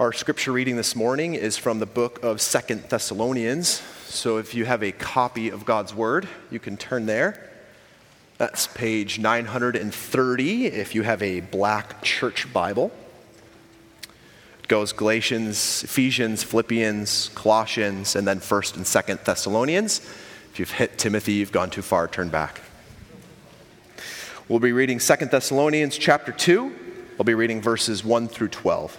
Our scripture reading this morning is from the book of Second Thessalonians. So if you have a copy of God's Word, you can turn there. That's page 930 if you have a black church Bible. It goes Galatians, Ephesians, Philippians, Colossians, and then 1st and 2nd Thessalonians. If you've hit Timothy, you've gone too far, turn back. We'll be reading Second Thessalonians chapter 2. I'll be reading verses 1 through 12.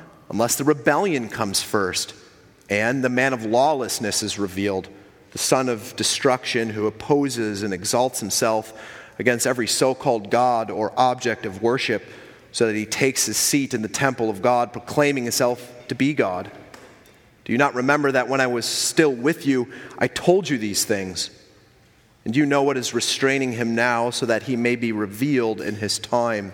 unless the rebellion comes first and the man of lawlessness is revealed, the son of destruction who opposes and exalts himself against every so called God or object of worship, so that he takes his seat in the temple of God, proclaiming himself to be God. Do you not remember that when I was still with you, I told you these things? And you know what is restraining him now, so that he may be revealed in his time.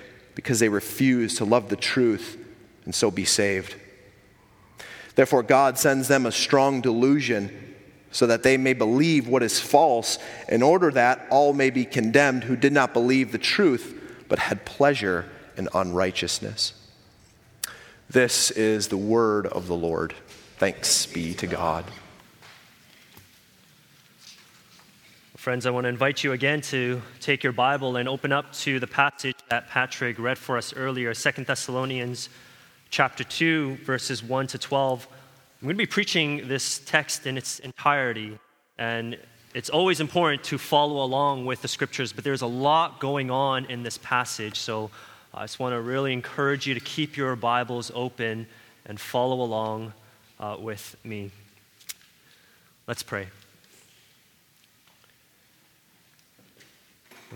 because they refuse to love the truth and so be saved. Therefore, God sends them a strong delusion so that they may believe what is false, in order that all may be condemned who did not believe the truth, but had pleasure in unrighteousness. This is the word of the Lord. Thanks be to God. Friends, I want to invite you again to take your Bible and open up to the passage that Patrick read for us earlier, Second Thessalonians chapter 2, verses 1 to 12. I'm going to be preaching this text in its entirety, and it's always important to follow along with the scriptures, but there's a lot going on in this passage, so I just want to really encourage you to keep your Bibles open and follow along uh, with me. Let's pray.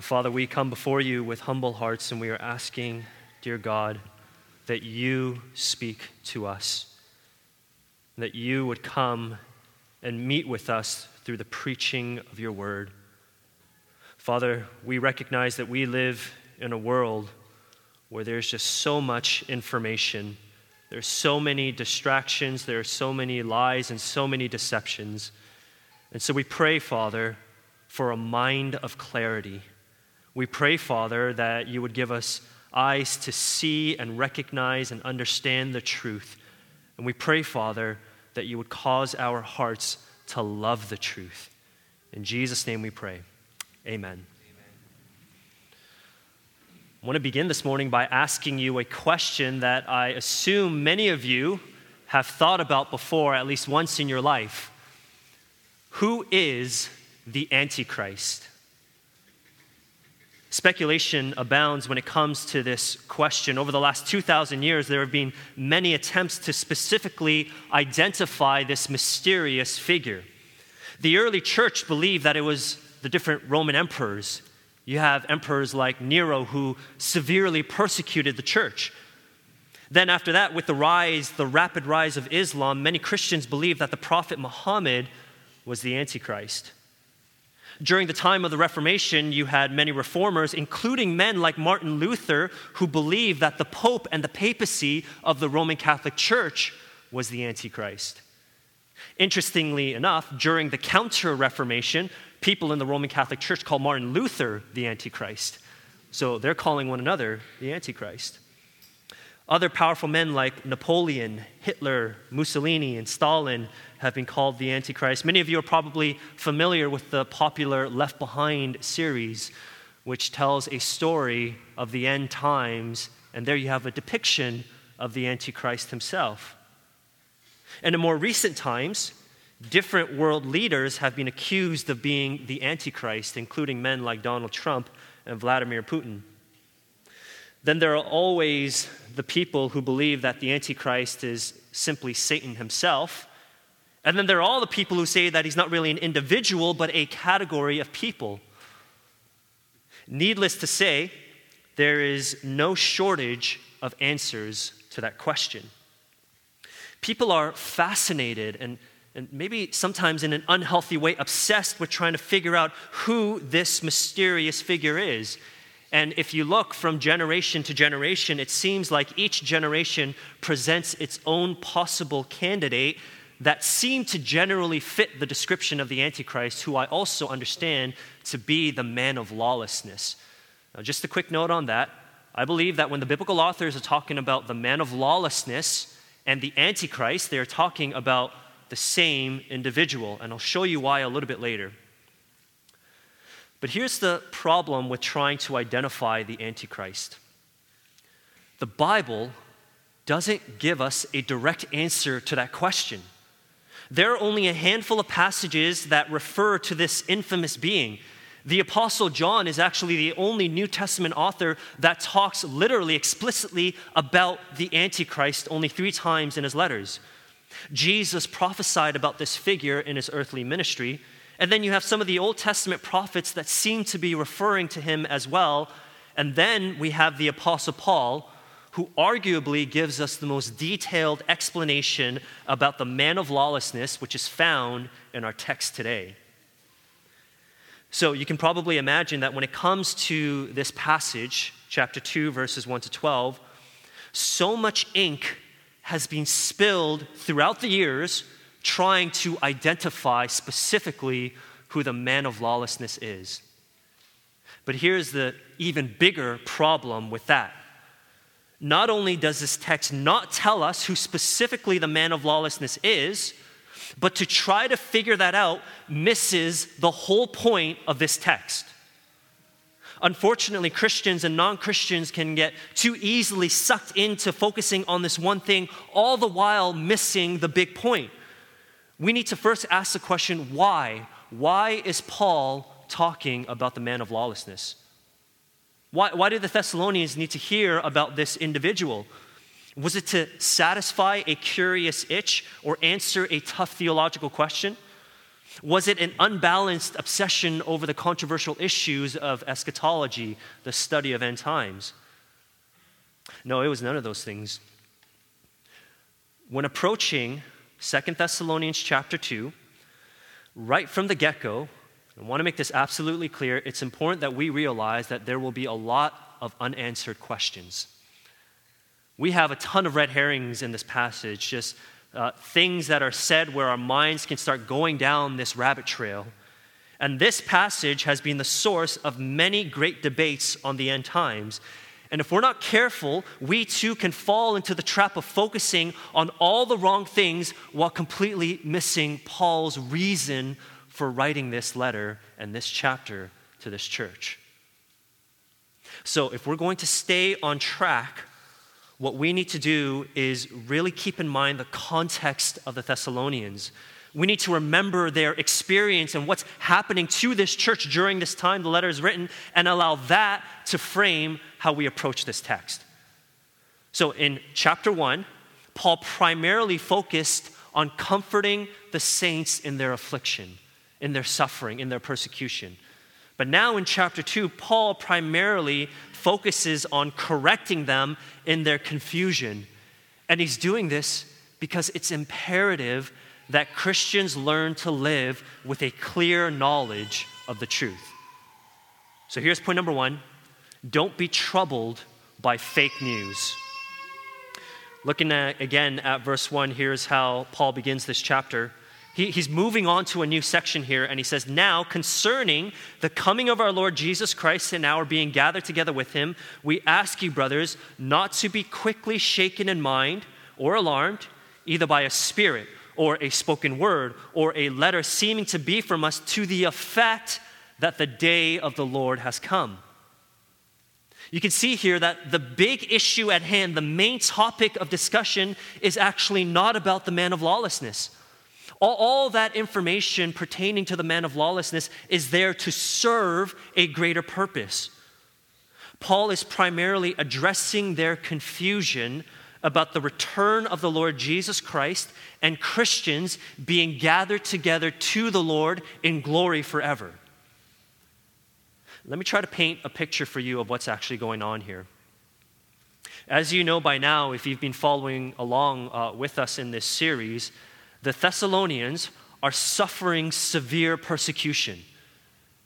Father, we come before you with humble hearts and we are asking, dear God, that you speak to us, that you would come and meet with us through the preaching of your word. Father, we recognize that we live in a world where there's just so much information. There's so many distractions, there are so many lies and so many deceptions. And so we pray, Father, for a mind of clarity we pray, Father, that you would give us eyes to see and recognize and understand the truth. And we pray, Father, that you would cause our hearts to love the truth. In Jesus' name we pray. Amen. I want to begin this morning by asking you a question that I assume many of you have thought about before, at least once in your life. Who is the Antichrist? Speculation abounds when it comes to this question. Over the last 2,000 years, there have been many attempts to specifically identify this mysterious figure. The early church believed that it was the different Roman emperors. You have emperors like Nero who severely persecuted the church. Then, after that, with the rise, the rapid rise of Islam, many Christians believed that the Prophet Muhammad was the Antichrist. During the time of the Reformation, you had many reformers, including men like Martin Luther, who believed that the Pope and the papacy of the Roman Catholic Church was the Antichrist. Interestingly enough, during the Counter Reformation, people in the Roman Catholic Church called Martin Luther the Antichrist. So they're calling one another the Antichrist. Other powerful men like Napoleon, Hitler, Mussolini, and Stalin have been called the Antichrist. Many of you are probably familiar with the popular Left Behind series, which tells a story of the end times, and there you have a depiction of the Antichrist himself. And in more recent times, different world leaders have been accused of being the Antichrist, including men like Donald Trump and Vladimir Putin. Then there are always the people who believe that the Antichrist is simply Satan himself. And then there are all the people who say that he's not really an individual, but a category of people. Needless to say, there is no shortage of answers to that question. People are fascinated and, and maybe sometimes in an unhealthy way obsessed with trying to figure out who this mysterious figure is. And if you look from generation to generation, it seems like each generation presents its own possible candidate that seem to generally fit the description of the Antichrist, who I also understand to be the man of lawlessness. Now, just a quick note on that. I believe that when the biblical authors are talking about the man of lawlessness and the Antichrist, they are talking about the same individual. And I'll show you why a little bit later. But here's the problem with trying to identify the Antichrist the Bible doesn't give us a direct answer to that question. There are only a handful of passages that refer to this infamous being. The Apostle John is actually the only New Testament author that talks literally, explicitly about the Antichrist only three times in his letters. Jesus prophesied about this figure in his earthly ministry. And then you have some of the Old Testament prophets that seem to be referring to him as well. And then we have the Apostle Paul, who arguably gives us the most detailed explanation about the man of lawlessness, which is found in our text today. So you can probably imagine that when it comes to this passage, chapter 2, verses 1 to 12, so much ink has been spilled throughout the years trying to identify specifically who the man of lawlessness is. But here's the even bigger problem with that. Not only does this text not tell us who specifically the man of lawlessness is, but to try to figure that out misses the whole point of this text. Unfortunately, Christians and non Christians can get too easily sucked into focusing on this one thing, all the while missing the big point. We need to first ask the question why? Why is Paul talking about the man of lawlessness? Why, why did the Thessalonians need to hear about this individual? Was it to satisfy a curious itch or answer a tough theological question? Was it an unbalanced obsession over the controversial issues of eschatology, the study of end times? No, it was none of those things. When approaching Second Thessalonians chapter 2, right from the get go, I want to make this absolutely clear. It's important that we realize that there will be a lot of unanswered questions. We have a ton of red herrings in this passage, just uh, things that are said where our minds can start going down this rabbit trail. And this passage has been the source of many great debates on the end times. And if we're not careful, we too can fall into the trap of focusing on all the wrong things while completely missing Paul's reason for writing this letter and this chapter to this church. So, if we're going to stay on track what we need to do is really keep in mind the context of the Thessalonians. We need to remember their experience and what's happening to this church during this time the letter is written and allow that to frame how we approach this text. So in chapter 1, Paul primarily focused on comforting the saints in their affliction, in their suffering, in their persecution. But now in chapter 2, Paul primarily focuses on correcting them in their confusion. And he's doing this because it's imperative that Christians learn to live with a clear knowledge of the truth. So here's point number one don't be troubled by fake news. Looking at, again at verse 1, here's how Paul begins this chapter. He, he's moving on to a new section here, and he says, Now, concerning the coming of our Lord Jesus Christ and our being gathered together with him, we ask you, brothers, not to be quickly shaken in mind or alarmed, either by a spirit or a spoken word or a letter seeming to be from us to the effect that the day of the Lord has come. You can see here that the big issue at hand, the main topic of discussion, is actually not about the man of lawlessness. All, all, that information pertaining to the man of lawlessness is there to serve a greater purpose. Paul is primarily addressing their confusion about the return of the Lord Jesus Christ and Christians being gathered together to the Lord in glory forever. Let me try to paint a picture for you of what's actually going on here. As you know by now, if you've been following along uh, with us in this series, the Thessalonians are suffering severe persecution.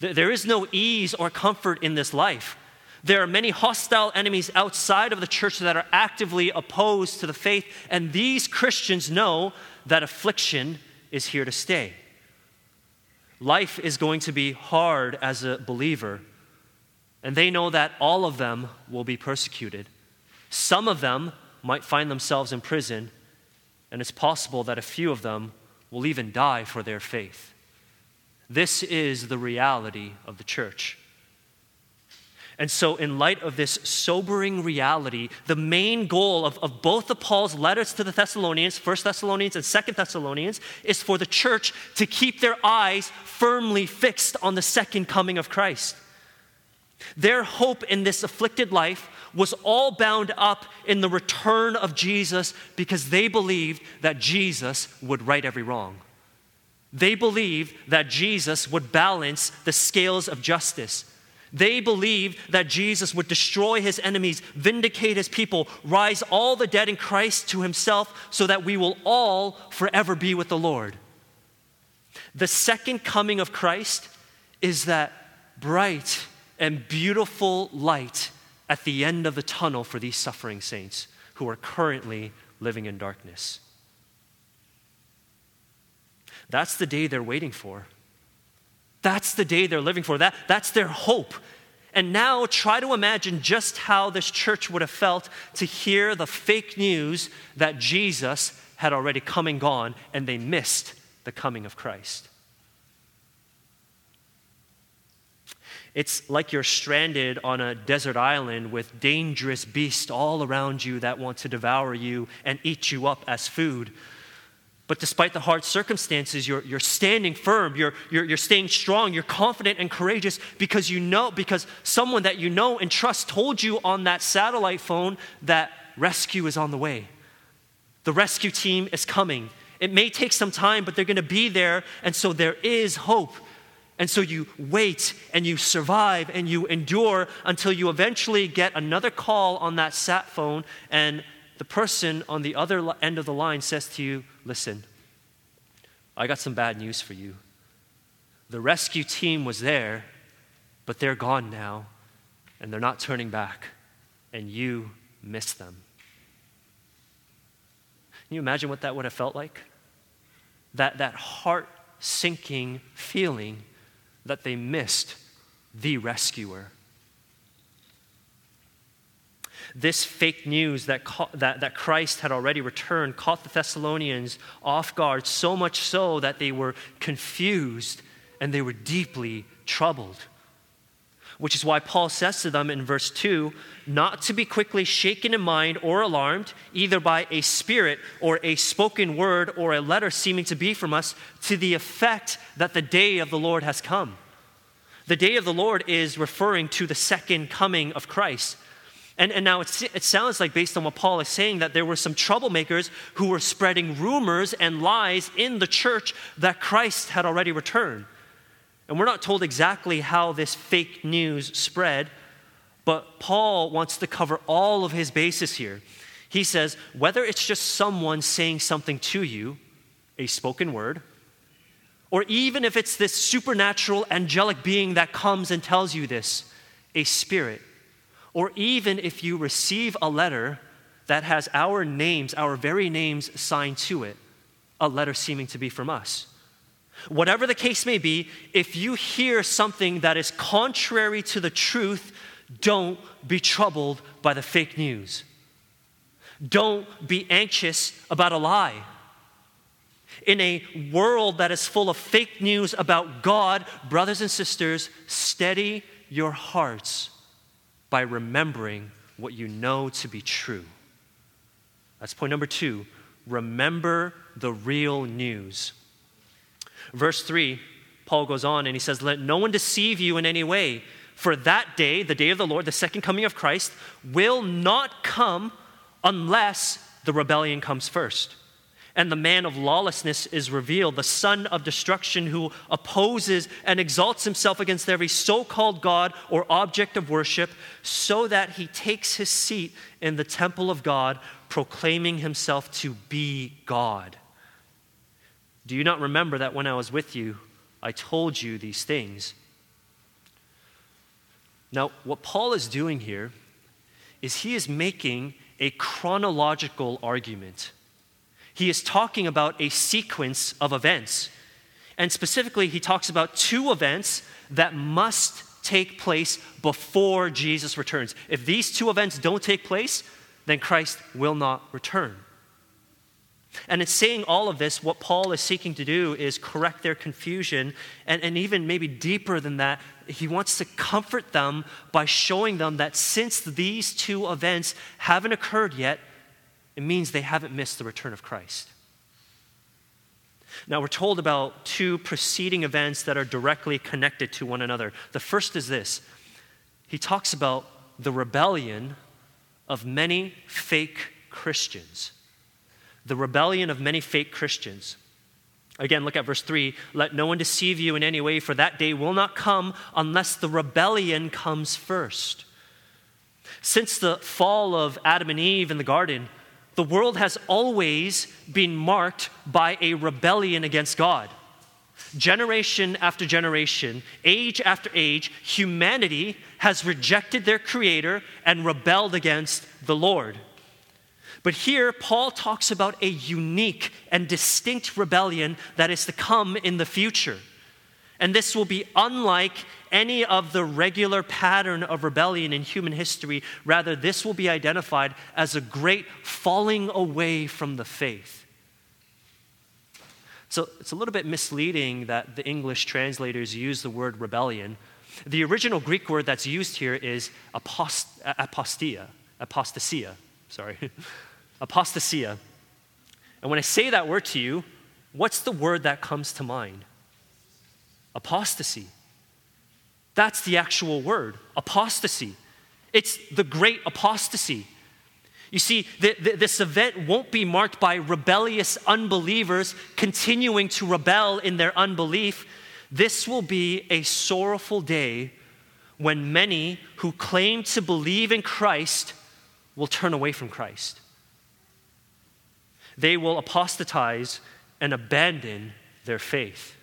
There is no ease or comfort in this life. There are many hostile enemies outside of the church that are actively opposed to the faith, and these Christians know that affliction is here to stay. Life is going to be hard as a believer, and they know that all of them will be persecuted. Some of them might find themselves in prison, and it's possible that a few of them will even die for their faith. This is the reality of the church. And so, in light of this sobering reality, the main goal of, of both of Paul's letters to the Thessalonians, 1 Thessalonians and 2 Thessalonians, is for the church to keep their eyes firmly fixed on the second coming of Christ. Their hope in this afflicted life was all bound up in the return of Jesus because they believed that Jesus would right every wrong. They believed that Jesus would balance the scales of justice. They believed that Jesus would destroy his enemies, vindicate his people, rise all the dead in Christ to himself, so that we will all forever be with the Lord. The second coming of Christ is that bright and beautiful light at the end of the tunnel for these suffering saints who are currently living in darkness. That's the day they're waiting for. That's the day they're living for. That, that's their hope. And now try to imagine just how this church would have felt to hear the fake news that Jesus had already come and gone and they missed the coming of Christ. It's like you're stranded on a desert island with dangerous beasts all around you that want to devour you and eat you up as food. But despite the hard circumstances, you're, you're standing firm, you're, you're, you're staying strong, you're confident and courageous because you know, because someone that you know and trust told you on that satellite phone that rescue is on the way. The rescue team is coming. It may take some time, but they're going to be there, and so there is hope. And so you wait and you survive and you endure until you eventually get another call on that sat phone, and the person on the other end of the line says to you, Listen, I got some bad news for you. The rescue team was there, but they're gone now, and they're not turning back, and you missed them. Can you imagine what that would have felt like? That, that heart sinking feeling that they missed the rescuer. This fake news that, that, that Christ had already returned caught the Thessalonians off guard, so much so that they were confused and they were deeply troubled. Which is why Paul says to them in verse 2 not to be quickly shaken in mind or alarmed, either by a spirit or a spoken word or a letter seeming to be from us, to the effect that the day of the Lord has come. The day of the Lord is referring to the second coming of Christ. And, and now it, it sounds like, based on what Paul is saying, that there were some troublemakers who were spreading rumors and lies in the church that Christ had already returned. And we're not told exactly how this fake news spread, but Paul wants to cover all of his bases here. He says, whether it's just someone saying something to you, a spoken word, or even if it's this supernatural angelic being that comes and tells you this, a spirit, or even if you receive a letter that has our names, our very names signed to it, a letter seeming to be from us. Whatever the case may be, if you hear something that is contrary to the truth, don't be troubled by the fake news. Don't be anxious about a lie. In a world that is full of fake news about God, brothers and sisters, steady your hearts by remembering what you know to be true. That's point number two. Remember the real news. Verse 3, Paul goes on and he says, Let no one deceive you in any way, for that day, the day of the Lord, the second coming of Christ, will not come unless the rebellion comes first and the man of lawlessness is revealed, the son of destruction who opposes and exalts himself against every so called God or object of worship, so that he takes his seat in the temple of God, proclaiming himself to be God. Do you not remember that when I was with you, I told you these things? Now, what Paul is doing here is he is making a chronological argument he is talking about a sequence of events. And specifically, he talks about two events that must take place before Jesus returns. If these two events don't take place, then Christ will not return. And in saying all of this, what Paul is seeking to do is correct their confusion, and, and even maybe deeper than that, he wants to comfort them by showing them that since these two events haven't occurred yet, it means they haven't missed the return of Christ. Now, we're told about two preceding events that are directly connected to one another. The first is this he talks about the rebellion of many fake Christians. The rebellion of many fake Christians. Again, look at verse 3. Let no one deceive you in any way, for that day will not come unless the rebellion comes first. Since the fall of Adam and Eve in the garden, the world has always been marked by a rebellion against God. Generation after generation, age after age, humanity has rejected their Creator and rebelled against the Lord. But here, Paul talks about a unique and distinct rebellion that is to come in the future. And this will be unlike any of the regular pattern of rebellion in human history. Rather, this will be identified as a great falling away from the faith. So it's a little bit misleading that the English translators use the word rebellion. The original Greek word that's used here is apost- apostia, apostasia, sorry, apostasia. And when I say that word to you, what's the word that comes to mind? Apostasy. That's the actual word apostasy. It's the great apostasy. You see, the, the, this event won't be marked by rebellious unbelievers continuing to rebel in their unbelief. This will be a sorrowful day when many who claim to believe in Christ will turn away from Christ. They will apostatize and abandon their faith.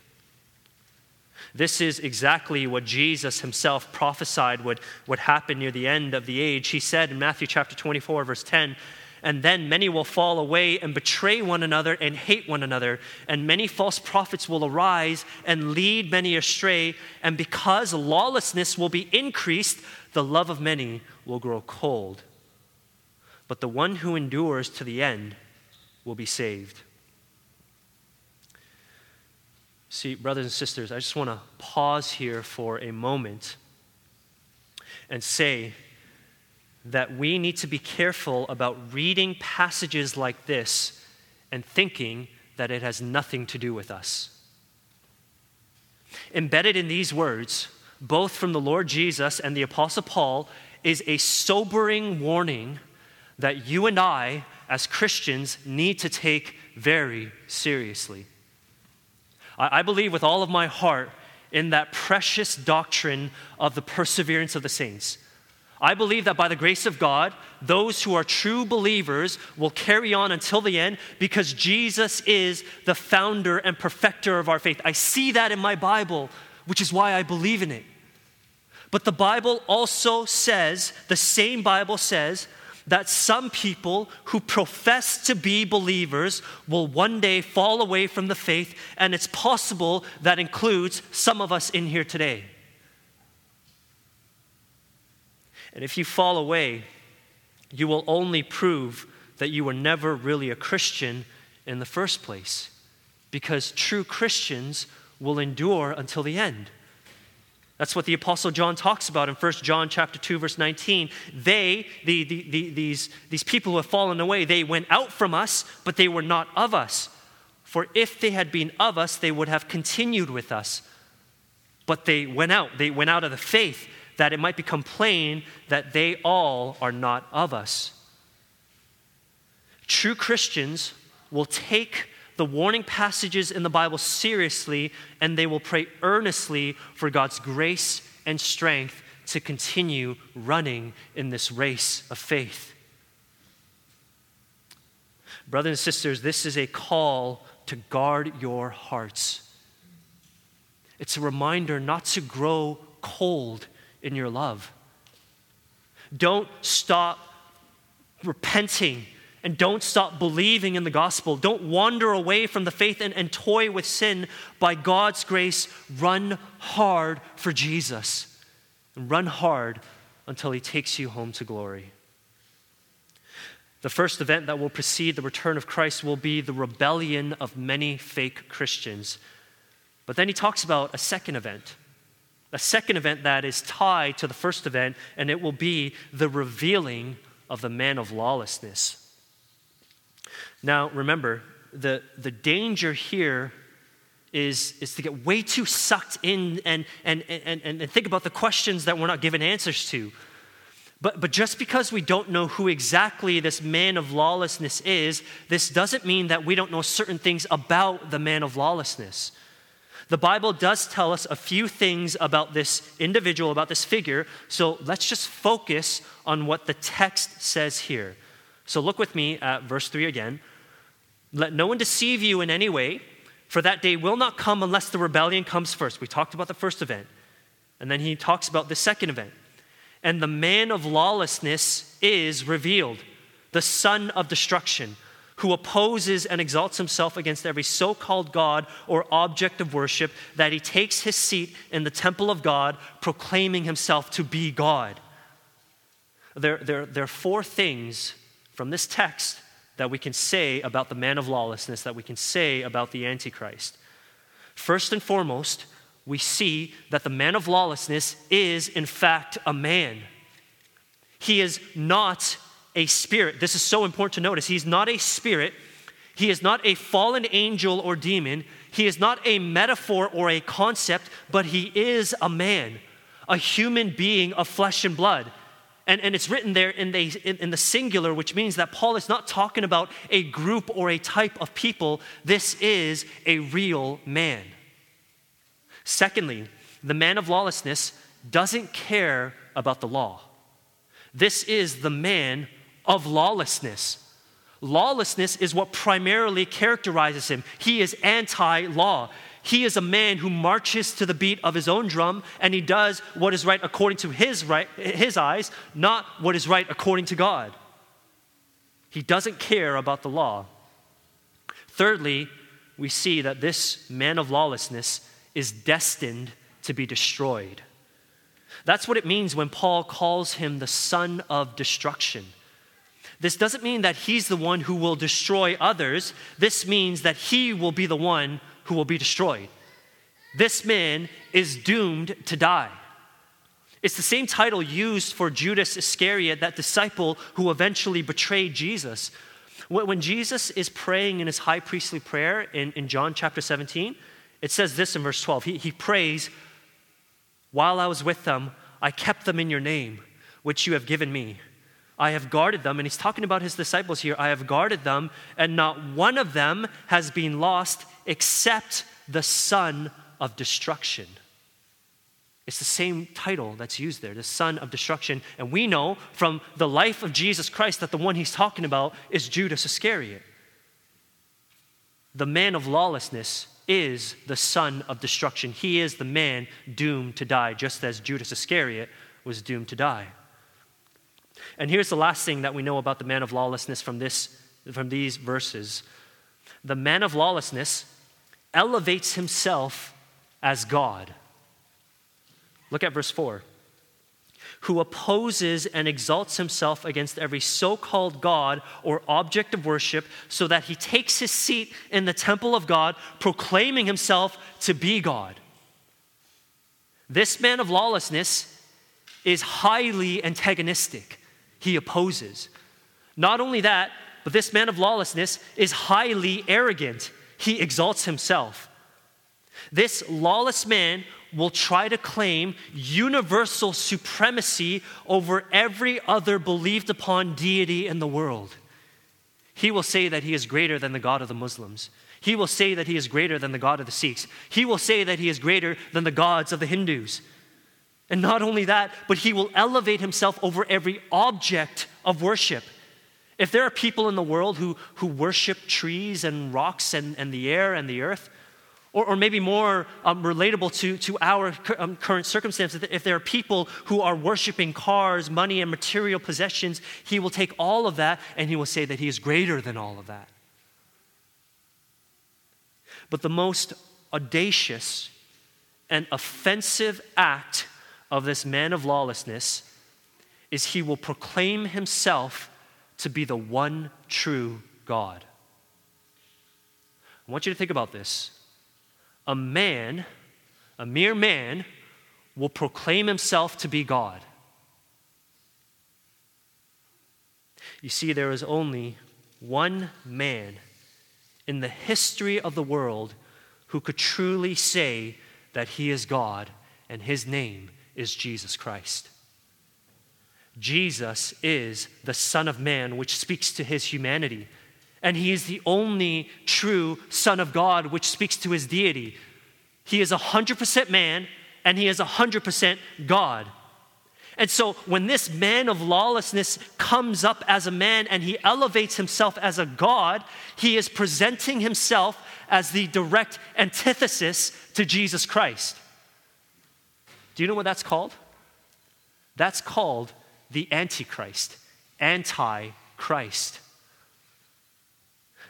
This is exactly what Jesus himself prophesied would, would happen near the end of the age. He said in Matthew chapter 24, verse 10, and then many will fall away and betray one another and hate one another, and many false prophets will arise and lead many astray. And because lawlessness will be increased, the love of many will grow cold. But the one who endures to the end will be saved. See, brothers and sisters, I just want to pause here for a moment and say that we need to be careful about reading passages like this and thinking that it has nothing to do with us. Embedded in these words, both from the Lord Jesus and the Apostle Paul, is a sobering warning that you and I, as Christians, need to take very seriously. I believe with all of my heart in that precious doctrine of the perseverance of the saints. I believe that by the grace of God, those who are true believers will carry on until the end because Jesus is the founder and perfecter of our faith. I see that in my Bible, which is why I believe in it. But the Bible also says, the same Bible says, that some people who profess to be believers will one day fall away from the faith, and it's possible that includes some of us in here today. And if you fall away, you will only prove that you were never really a Christian in the first place, because true Christians will endure until the end. That's what the Apostle John talks about in 1 John chapter 2, verse 19. They, the, the, the, these, these people who have fallen away, they went out from us, but they were not of us. For if they had been of us, they would have continued with us. But they went out. They went out of the faith that it might become plain that they all are not of us. True Christians will take the warning passages in the Bible seriously and they will pray earnestly for God's grace and strength to continue running in this race of faith. Brothers and sisters, this is a call to guard your hearts. It's a reminder not to grow cold in your love. Don't stop repenting and don't stop believing in the gospel. Don't wander away from the faith and, and toy with sin. By God's grace, run hard for Jesus. And run hard until he takes you home to glory. The first event that will precede the return of Christ will be the rebellion of many fake Christians. But then he talks about a second event, a second event that is tied to the first event, and it will be the revealing of the man of lawlessness. Now, remember, the, the danger here is, is to get way too sucked in and, and, and, and think about the questions that we're not given answers to. But, but just because we don't know who exactly this man of lawlessness is, this doesn't mean that we don't know certain things about the man of lawlessness. The Bible does tell us a few things about this individual, about this figure, so let's just focus on what the text says here. So look with me at verse 3 again. Let no one deceive you in any way, for that day will not come unless the rebellion comes first. We talked about the first event. And then he talks about the second event. And the man of lawlessness is revealed, the son of destruction, who opposes and exalts himself against every so called God or object of worship, that he takes his seat in the temple of God, proclaiming himself to be God. There, there, there are four things from this text that we can say about the man of lawlessness, that we can say about the Antichrist. First and foremost, we see that the man of lawlessness is, in fact, a man. He is not a spirit. This is so important to notice. He's not a spirit. He is not a fallen angel or demon. He is not a metaphor or a concept, but he is a man, a human being of flesh and blood. And, and it's written there in the, in, in the singular, which means that Paul is not talking about a group or a type of people. This is a real man. Secondly, the man of lawlessness doesn't care about the law. This is the man of lawlessness. Lawlessness is what primarily characterizes him. He is anti law. He is a man who marches to the beat of his own drum and he does what is right according to his, right, his eyes, not what is right according to God. He doesn't care about the law. Thirdly, we see that this man of lawlessness is destined to be destroyed. That's what it means when Paul calls him the son of destruction. This doesn't mean that he's the one who will destroy others. This means that he will be the one who will be destroyed. This man is doomed to die. It's the same title used for Judas Iscariot, that disciple who eventually betrayed Jesus. When Jesus is praying in his high priestly prayer in, in John chapter 17, it says this in verse 12. He, he prays, While I was with them, I kept them in your name, which you have given me. I have guarded them. And he's talking about his disciples here. I have guarded them, and not one of them has been lost except the son of destruction. It's the same title that's used there, the son of destruction. And we know from the life of Jesus Christ that the one he's talking about is Judas Iscariot. The man of lawlessness is the son of destruction. He is the man doomed to die, just as Judas Iscariot was doomed to die. And here's the last thing that we know about the man of lawlessness from, this, from these verses the man of lawlessness elevates himself as God. Look at verse 4 who opposes and exalts himself against every so called God or object of worship, so that he takes his seat in the temple of God, proclaiming himself to be God. This man of lawlessness is highly antagonistic. He opposes. Not only that, but this man of lawlessness is highly arrogant. He exalts himself. This lawless man will try to claim universal supremacy over every other believed upon deity in the world. He will say that he is greater than the God of the Muslims. He will say that he is greater than the God of the Sikhs. He will say that he is greater than the gods of the Hindus. And not only that, but he will elevate himself over every object of worship. If there are people in the world who, who worship trees and rocks and, and the air and the earth, or, or maybe more um, relatable to, to our um, current circumstances, if there are people who are worshiping cars, money, and material possessions, he will take all of that and he will say that he is greater than all of that. But the most audacious and offensive act of this man of lawlessness is he will proclaim himself to be the one true God. I want you to think about this a man, a mere man, will proclaim himself to be God. You see, there is only one man in the history of the world who could truly say that he is God, and his name is Jesus Christ. Jesus is the Son of Man, which speaks to his humanity and he is the only true Son of God, which speaks to his deity. He is 100% man and he is 100% God. And so when this man of lawlessness comes up as a man and he elevates himself as a God, he is presenting himself as the direct antithesis to Jesus Christ. Do you know what that's called? That's called the Antichrist, anti Christ.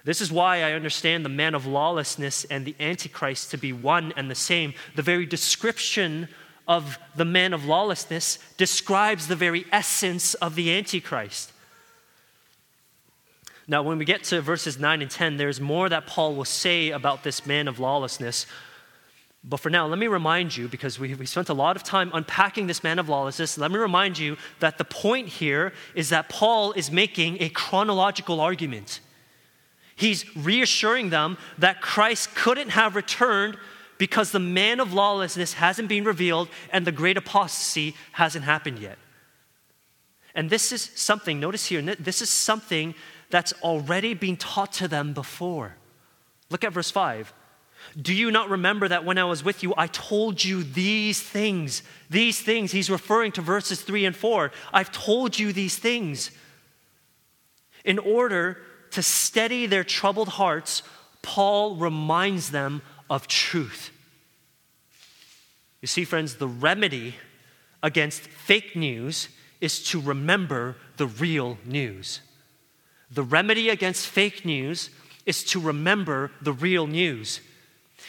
This is why I understand the man of lawlessness and the Antichrist to be one and the same. The very description of the man of lawlessness describes the very essence of the Antichrist. Now, when we get to verses 9 and 10, there's more that Paul will say about this man of lawlessness. But for now, let me remind you, because we, we spent a lot of time unpacking this man of lawlessness, let me remind you that the point here is that Paul is making a chronological argument. He's reassuring them that Christ couldn't have returned because the man of lawlessness hasn't been revealed and the great apostasy hasn't happened yet. And this is something, notice here, this is something that's already been taught to them before. Look at verse 5. Do you not remember that when I was with you, I told you these things? These things, he's referring to verses 3 and 4. I've told you these things in order to steady their troubled hearts, Paul reminds them of truth. You see, friends, the remedy against fake news is to remember the real news. The remedy against fake news is to remember the real news.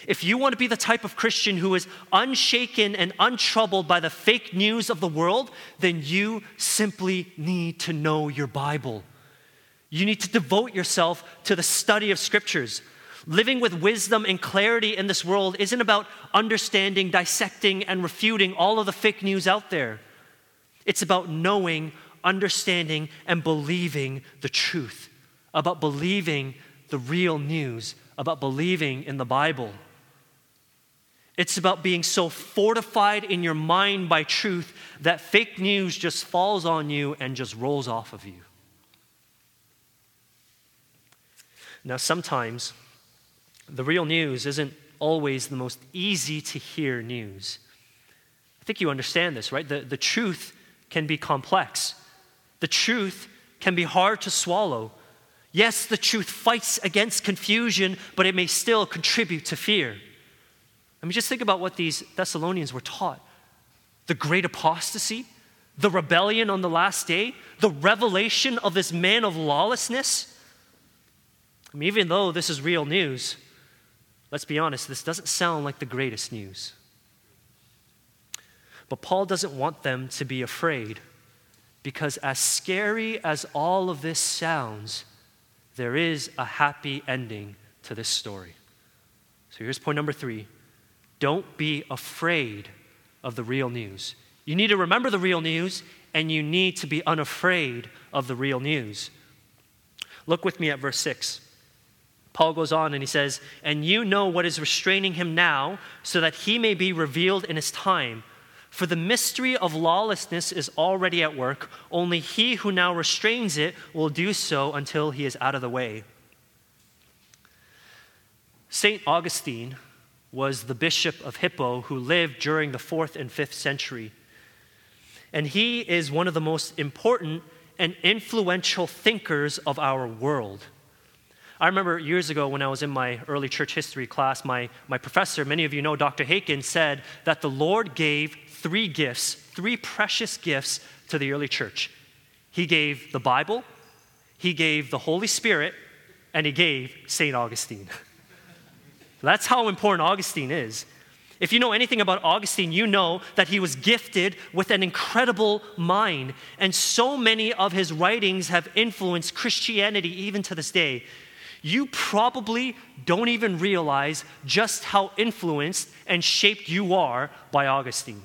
If you want to be the type of Christian who is unshaken and untroubled by the fake news of the world, then you simply need to know your Bible. You need to devote yourself to the study of scriptures. Living with wisdom and clarity in this world isn't about understanding, dissecting, and refuting all of the fake news out there. It's about knowing, understanding, and believing the truth, about believing the real news, about believing in the Bible. It's about being so fortified in your mind by truth that fake news just falls on you and just rolls off of you. Now, sometimes the real news isn't always the most easy to hear news. I think you understand this, right? The, the truth can be complex, the truth can be hard to swallow. Yes, the truth fights against confusion, but it may still contribute to fear. I mean, just think about what these Thessalonians were taught the great apostasy, the rebellion on the last day, the revelation of this man of lawlessness. I mean, even though this is real news, let's be honest, this doesn't sound like the greatest news. But Paul doesn't want them to be afraid because, as scary as all of this sounds, there is a happy ending to this story. So here's point number three don't be afraid of the real news. You need to remember the real news, and you need to be unafraid of the real news. Look with me at verse 6. Paul goes on and he says, And you know what is restraining him now, so that he may be revealed in his time. For the mystery of lawlessness is already at work, only he who now restrains it will do so until he is out of the way. St. Augustine was the bishop of Hippo who lived during the fourth and fifth century. And he is one of the most important and influential thinkers of our world. I remember years ago when I was in my early church history class, my, my professor, many of you know Dr. Haken, said that the Lord gave three gifts, three precious gifts to the early church. He gave the Bible, He gave the Holy Spirit, and He gave St. Augustine. That's how important Augustine is. If you know anything about Augustine, you know that he was gifted with an incredible mind, and so many of his writings have influenced Christianity even to this day you probably don't even realize just how influenced and shaped you are by Augustine.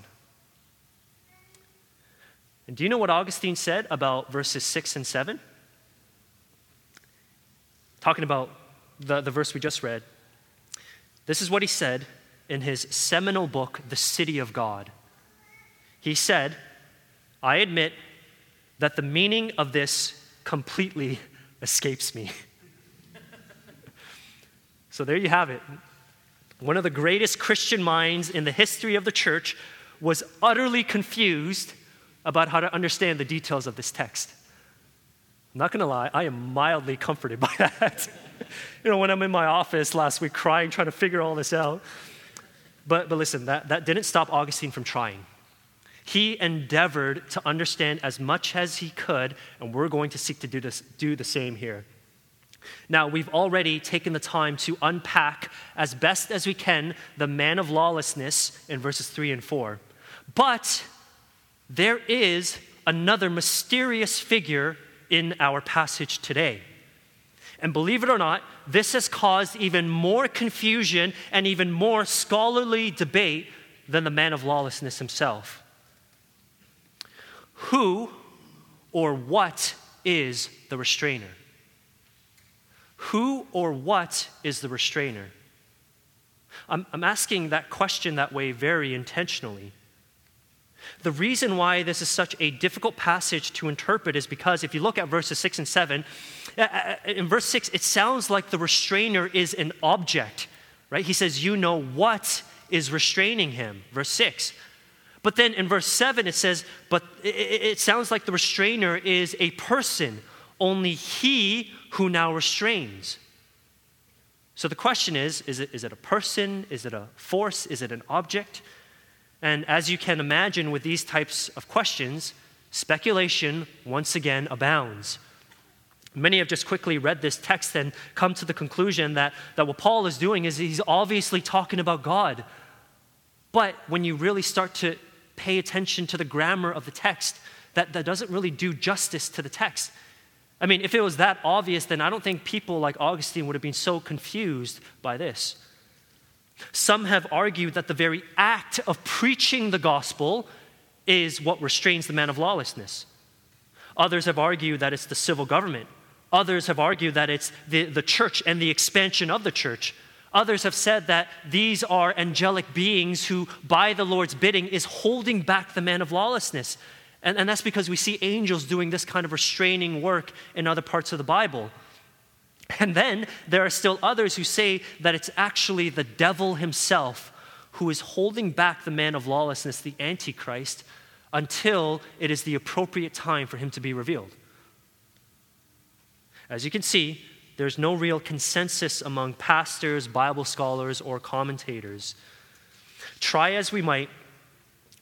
And do you know what Augustine said about verses 6 and 7? Talking about the, the verse we just read. This is what he said in his seminal book, The City of God. He said, I admit that the meaning of this completely escapes me. So there you have it. One of the greatest Christian minds in the history of the church was utterly confused about how to understand the details of this text. I'm not going to lie, I am mildly comforted by that. you know, when I'm in my office last week crying, trying to figure all this out. But, but listen, that, that didn't stop Augustine from trying. He endeavored to understand as much as he could, and we're going to seek to do, this, do the same here. Now, we've already taken the time to unpack as best as we can the man of lawlessness in verses 3 and 4. But there is another mysterious figure in our passage today. And believe it or not, this has caused even more confusion and even more scholarly debate than the man of lawlessness himself. Who or what is the restrainer? Who or what is the restrainer? I'm, I'm asking that question that way very intentionally. The reason why this is such a difficult passage to interpret is because if you look at verses 6 and 7, uh, uh, in verse 6, it sounds like the restrainer is an object, right? He says, You know what is restraining him, verse 6. But then in verse 7, it says, But it, it sounds like the restrainer is a person only he who now restrains. So the question is is it, is it a person? Is it a force? Is it an object? And as you can imagine with these types of questions, speculation once again abounds. Many have just quickly read this text and come to the conclusion that, that what Paul is doing is he's obviously talking about God. But when you really start to pay attention to the grammar of the text, that, that doesn't really do justice to the text. I mean, if it was that obvious, then I don't think people like Augustine would have been so confused by this. Some have argued that the very act of preaching the gospel is what restrains the man of lawlessness. Others have argued that it's the civil government. Others have argued that it's the, the church and the expansion of the church. Others have said that these are angelic beings who, by the Lord's bidding, is holding back the man of lawlessness. And, and that's because we see angels doing this kind of restraining work in other parts of the Bible. And then there are still others who say that it's actually the devil himself who is holding back the man of lawlessness, the Antichrist, until it is the appropriate time for him to be revealed. As you can see, there's no real consensus among pastors, Bible scholars, or commentators. Try as we might,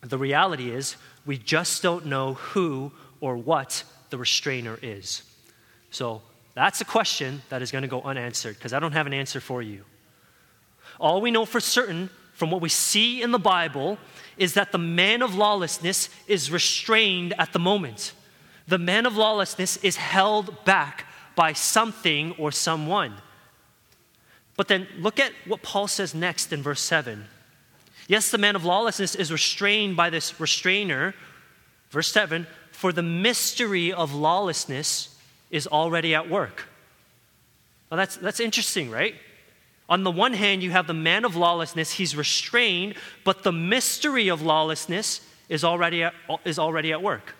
the reality is we just don't know who or what the restrainer is. So that's a question that is going to go unanswered because I don't have an answer for you. All we know for certain from what we see in the Bible is that the man of lawlessness is restrained at the moment. The man of lawlessness is held back by something or someone. But then look at what Paul says next in verse 7. Yes, the man of lawlessness is restrained by this restrainer. Verse 7 For the mystery of lawlessness is already at work. Well, that's, that's interesting, right? On the one hand, you have the man of lawlessness, he's restrained, but the mystery of lawlessness is already at, is already at work.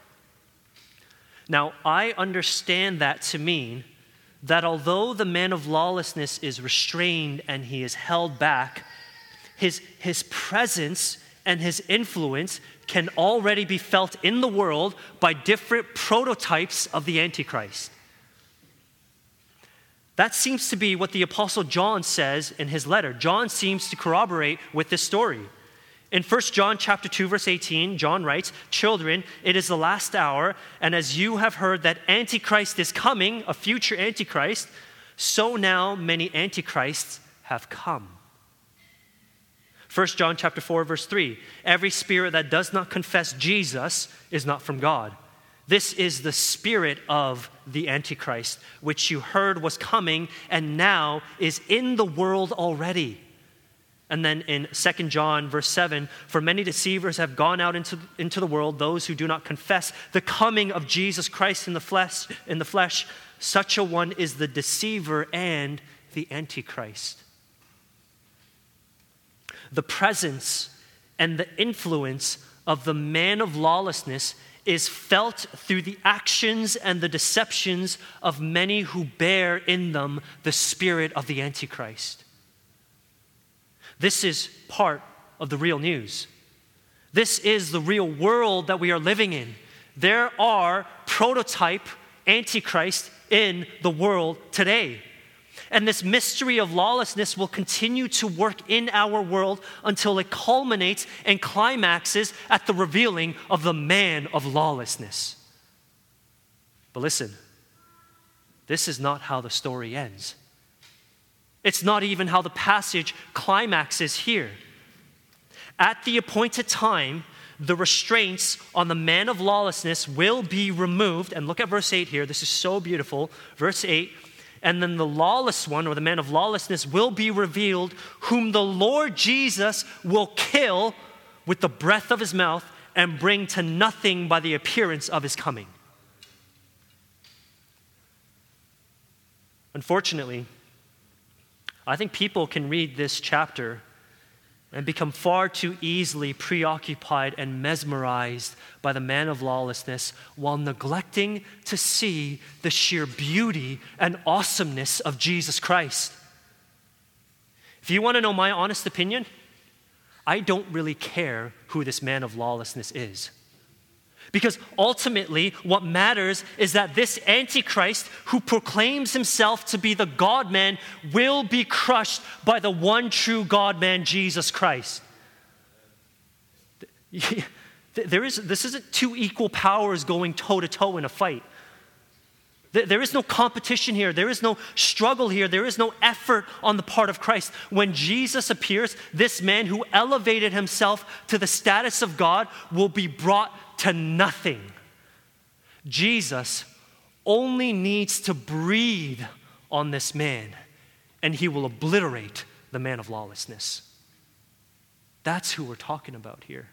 Now, I understand that to mean that although the man of lawlessness is restrained and he is held back, his, his presence and his influence can already be felt in the world by different prototypes of the Antichrist. That seems to be what the Apostle John says in his letter. John seems to corroborate with this story. In 1 John chapter 2 verse 18, John writes, "Children, it is the last hour, and as you have heard that antichrist is coming, a future antichrist, so now many antichrists have come." 1 John chapter 4 verse 3, "Every spirit that does not confess Jesus is not from God." This is the spirit of the Antichrist, which you heard was coming and now is in the world already. And then in 2 John, verse 7, for many deceivers have gone out into, into the world, those who do not confess the coming of Jesus Christ in the, flesh, in the flesh. Such a one is the deceiver and the antichrist. The presence and the influence of the man of lawlessness is felt through the actions and the deceptions of many who bear in them the spirit of the antichrist. This is part of the real news. This is the real world that we are living in. There are prototype antichrist in the world today. And this mystery of lawlessness will continue to work in our world until it culminates and climaxes at the revealing of the man of lawlessness. But listen, this is not how the story ends. It's not even how the passage climaxes here. At the appointed time, the restraints on the man of lawlessness will be removed. And look at verse 8 here. This is so beautiful. Verse 8 And then the lawless one, or the man of lawlessness, will be revealed, whom the Lord Jesus will kill with the breath of his mouth and bring to nothing by the appearance of his coming. Unfortunately, I think people can read this chapter and become far too easily preoccupied and mesmerized by the man of lawlessness while neglecting to see the sheer beauty and awesomeness of Jesus Christ. If you want to know my honest opinion, I don't really care who this man of lawlessness is. Because ultimately, what matters is that this Antichrist, who proclaims himself to be the God man, will be crushed by the one true God man, Jesus Christ. There is, this isn't two equal powers going toe to toe in a fight. There is no competition here. There is no struggle here. There is no effort on the part of Christ. When Jesus appears, this man who elevated himself to the status of God will be brought to nothing. Jesus only needs to breathe on this man, and he will obliterate the man of lawlessness. That's who we're talking about here.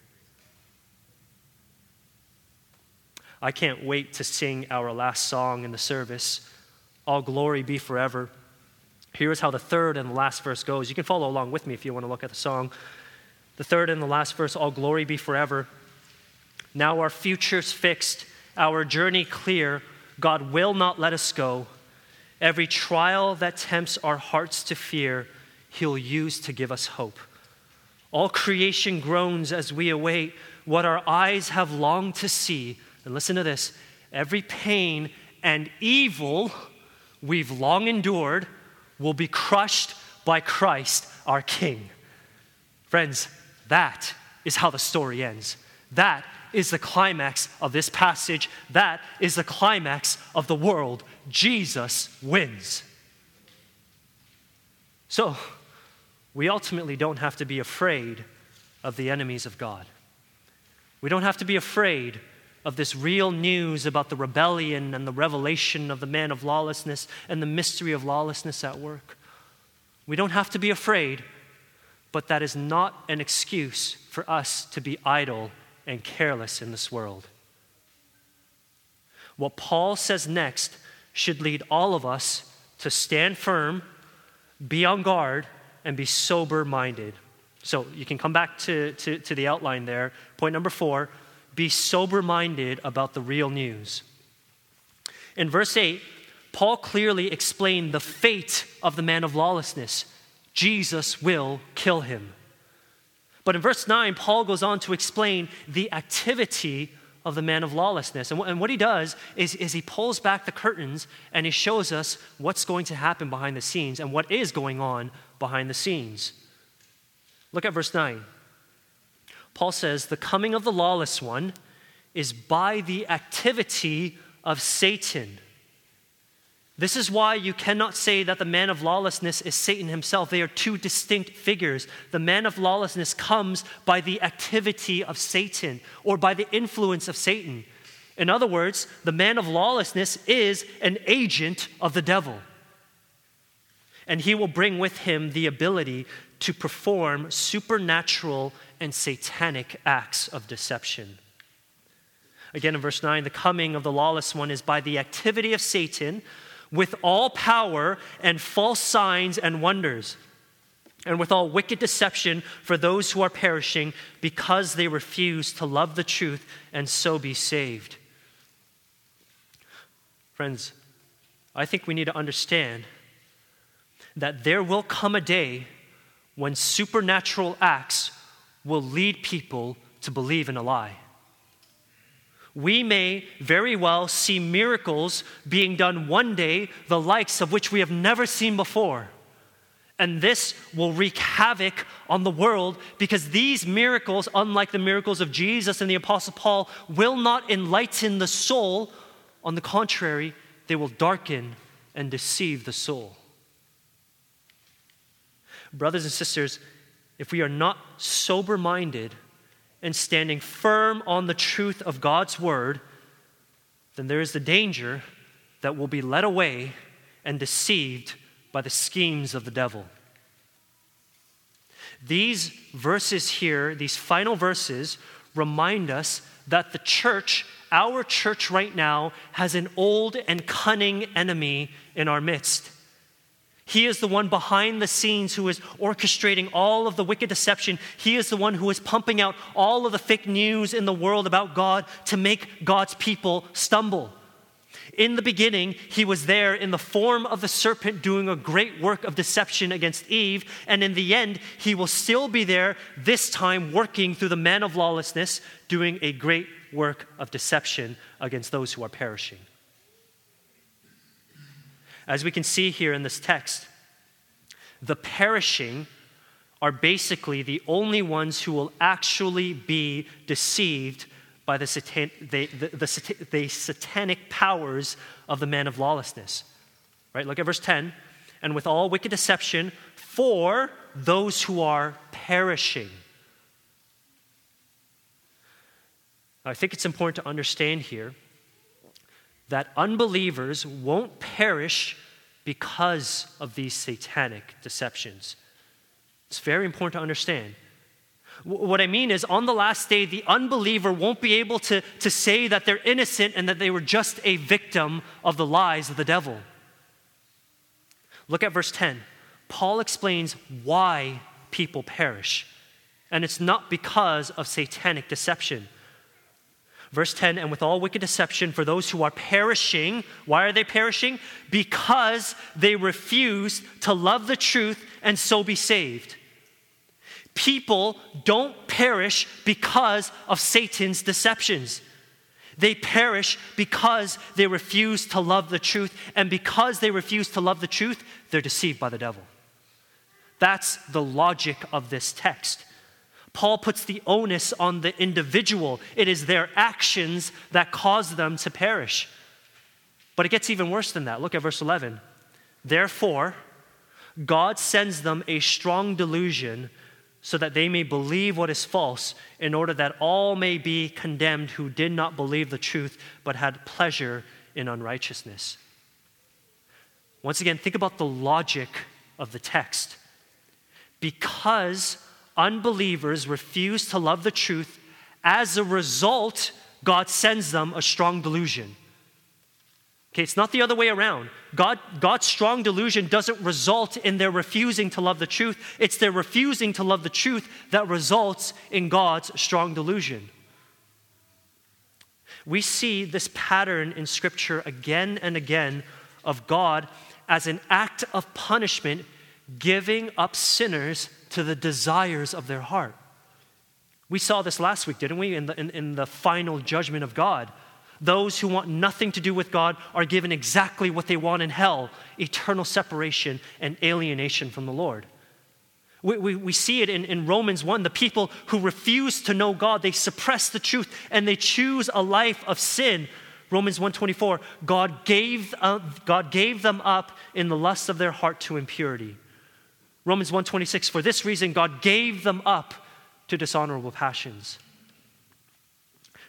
I can't wait to sing our last song in the service, All Glory Be Forever. Here's how the third and the last verse goes. You can follow along with me if you want to look at the song. The third and the last verse, All Glory Be Forever. Now our future's fixed, our journey clear. God will not let us go. Every trial that tempts our hearts to fear, He'll use to give us hope. All creation groans as we await what our eyes have longed to see. And listen to this every pain and evil we've long endured will be crushed by Christ our King. Friends, that is how the story ends. That is the climax of this passage. That is the climax of the world. Jesus wins. So, we ultimately don't have to be afraid of the enemies of God. We don't have to be afraid of this real news about the rebellion and the revelation of the man of lawlessness and the mystery of lawlessness at work. We don't have to be afraid but that is not an excuse for us to be idle and careless in this world. What Paul says next should lead all of us to stand firm, be on guard, and be sober minded. So you can come back to, to, to the outline there. Point number four be sober minded about the real news. In verse 8, Paul clearly explained the fate of the man of lawlessness Jesus will kill him. But in verse 9, Paul goes on to explain the activity of the man of lawlessness. And, and what he does is, is he pulls back the curtains and he shows us what's going to happen behind the scenes and what is going on behind the scenes. Look at verse 9. Paul says, The coming of the lawless one is by the activity of Satan. This is why you cannot say that the man of lawlessness is Satan himself. They are two distinct figures. The man of lawlessness comes by the activity of Satan or by the influence of Satan. In other words, the man of lawlessness is an agent of the devil. And he will bring with him the ability to perform supernatural and satanic acts of deception. Again, in verse 9, the coming of the lawless one is by the activity of Satan with all power and false signs and wonders, and with all wicked deception for those who are perishing because they refuse to love the truth and so be saved. Friends, I think we need to understand that there will come a day when supernatural acts will lead people to believe in a lie we may very well see miracles being done one day, the likes of which we have never seen before. And this will wreak havoc on the world because these miracles, unlike the miracles of Jesus and the Apostle Paul, will not enlighten the soul. On the contrary, they will darken and deceive the soul. Brothers and sisters, if we are not sober minded, and standing firm on the truth of God's word, then there is the danger that we'll be led away and deceived by the schemes of the devil. These verses here, these final verses, remind us that the church, our church right now, has an old and cunning enemy in our midst. He is the one behind the scenes who is orchestrating all of the wicked deception. He is the one who is pumping out all of the fake news in the world about God to make God's people stumble. In the beginning, he was there in the form of the serpent doing a great work of deception against Eve. And in the end, he will still be there, this time working through the man of lawlessness, doing a great work of deception against those who are perishing. As we can see here in this text, the perishing are basically the only ones who will actually be deceived by the, satan- the, the, the, the satanic powers of the man of lawlessness. Right? Look at verse 10. And with all wicked deception for those who are perishing. I think it's important to understand here that unbelievers won't perish because of these satanic deceptions. It's very important to understand. What I mean is, on the last day, the unbeliever won't be able to, to say that they're innocent and that they were just a victim of the lies of the devil. Look at verse 10. Paul explains why people perish, and it's not because of satanic deception. Verse 10 and with all wicked deception for those who are perishing. Why are they perishing? Because they refuse to love the truth and so be saved. People don't perish because of Satan's deceptions. They perish because they refuse to love the truth, and because they refuse to love the truth, they're deceived by the devil. That's the logic of this text. Paul puts the onus on the individual. It is their actions that cause them to perish. But it gets even worse than that. Look at verse 11. Therefore, God sends them a strong delusion so that they may believe what is false, in order that all may be condemned who did not believe the truth but had pleasure in unrighteousness. Once again, think about the logic of the text. Because unbelievers refuse to love the truth. As a result, God sends them a strong delusion. Okay, it's not the other way around. God, God's strong delusion doesn't result in their refusing to love the truth. It's their refusing to love the truth that results in God's strong delusion. We see this pattern in Scripture again and again of God as an act of punishment, giving up sinners to the desires of their heart. We saw this last week, didn't we, in the, in, in the final judgment of God? Those who want nothing to do with God are given exactly what they want in hell eternal separation and alienation from the Lord. We, we, we, see it in, in Romans 1. The people who refuse to know God, they suppress the truth and they choose a life of sin. Romans 1.24, God gave, uh, God gave them up in the lust of their heart to impurity. Romans 1.26, for this reason God gave them up to dishonorable passions.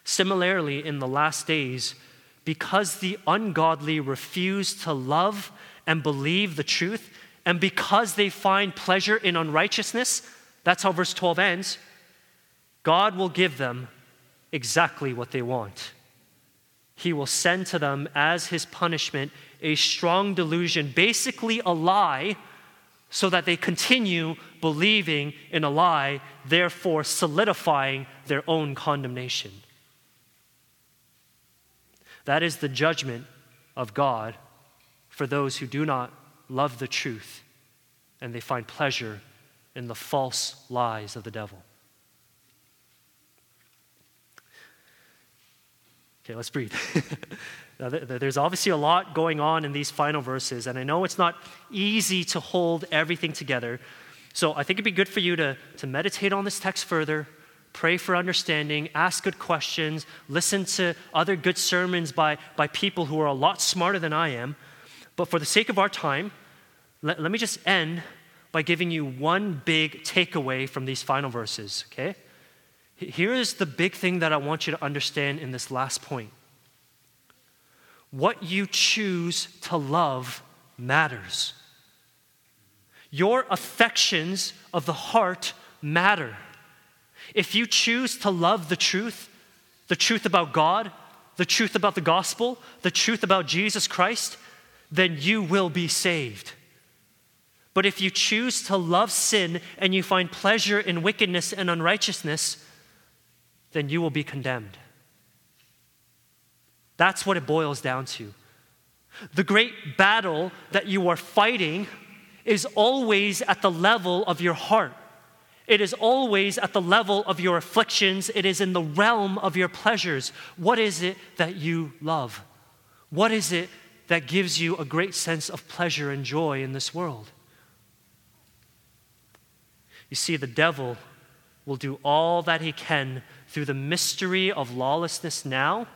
Similarly, in the last days, because the ungodly refuse to love and believe the truth, and because they find pleasure in unrighteousness, that's how verse 12 ends, God will give them exactly what they want. He will send to them as his punishment a strong delusion, basically a lie, so that they continue believing in a lie, therefore solidifying their own condemnation. That is the judgment of God for those who do not love the truth and they find pleasure in the false lies of the devil. Okay, let's breathe. there's obviously a lot going on in these final verses, and I know it's not easy to hold everything together. So I think it'd be good for you to, to meditate on this text further, pray for understanding, ask good questions, listen to other good sermons by, by people who are a lot smarter than I am. But for the sake of our time, let, let me just end by giving you one big takeaway from these final verses, okay? Here is the big thing that I want you to understand in this last point. What you choose to love matters. Your affections of the heart matter. If you choose to love the truth, the truth about God, the truth about the gospel, the truth about Jesus Christ, then you will be saved. But if you choose to love sin and you find pleasure in wickedness and unrighteousness, then you will be condemned. That's what it boils down to. The great battle that you are fighting is always at the level of your heart. It is always at the level of your afflictions. It is in the realm of your pleasures. What is it that you love? What is it that gives you a great sense of pleasure and joy in this world? You see, the devil will do all that he can through the mystery of lawlessness now,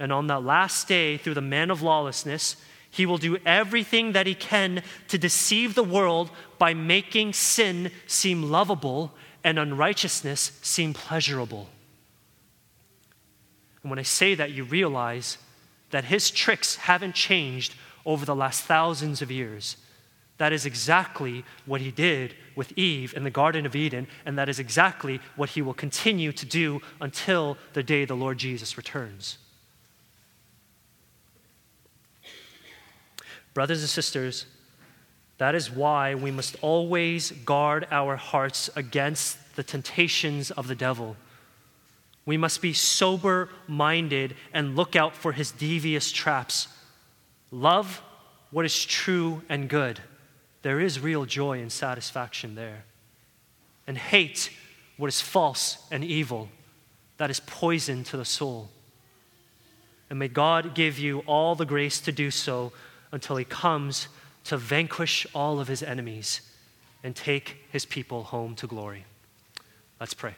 and on that last day, through the man of lawlessness, he will do everything that he can to deceive the world by making sin seem lovable and unrighteousness seem pleasurable. And when I say that, you realize that his tricks haven't changed over the last thousands of years. That is exactly what he did with Eve in the Garden of Eden, and that is exactly what he will continue to do until the day the Lord Jesus returns. Brothers and sisters, that is why we must always guard our hearts against the temptations of the devil. We must be sober minded and look out for his devious traps. Love what is true and good. There is real joy and satisfaction there. And hate what is false and evil. That is poison to the soul. And may God give you all the grace to do so until he comes to vanquish all of his enemies and take his people home to glory. Let's pray.